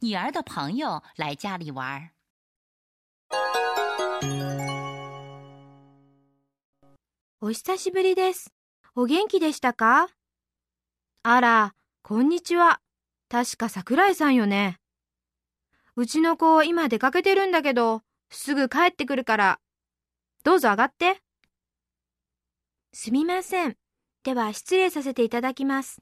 女儿的朋友来家里玩。お久しぶりです。お元気でしたか？あら、こんにちは。確か桜井さんよね。うちの子今出かけてるんだけど、すぐ帰ってくるから。どうぞ上がって。すみません。では失礼させていただきます。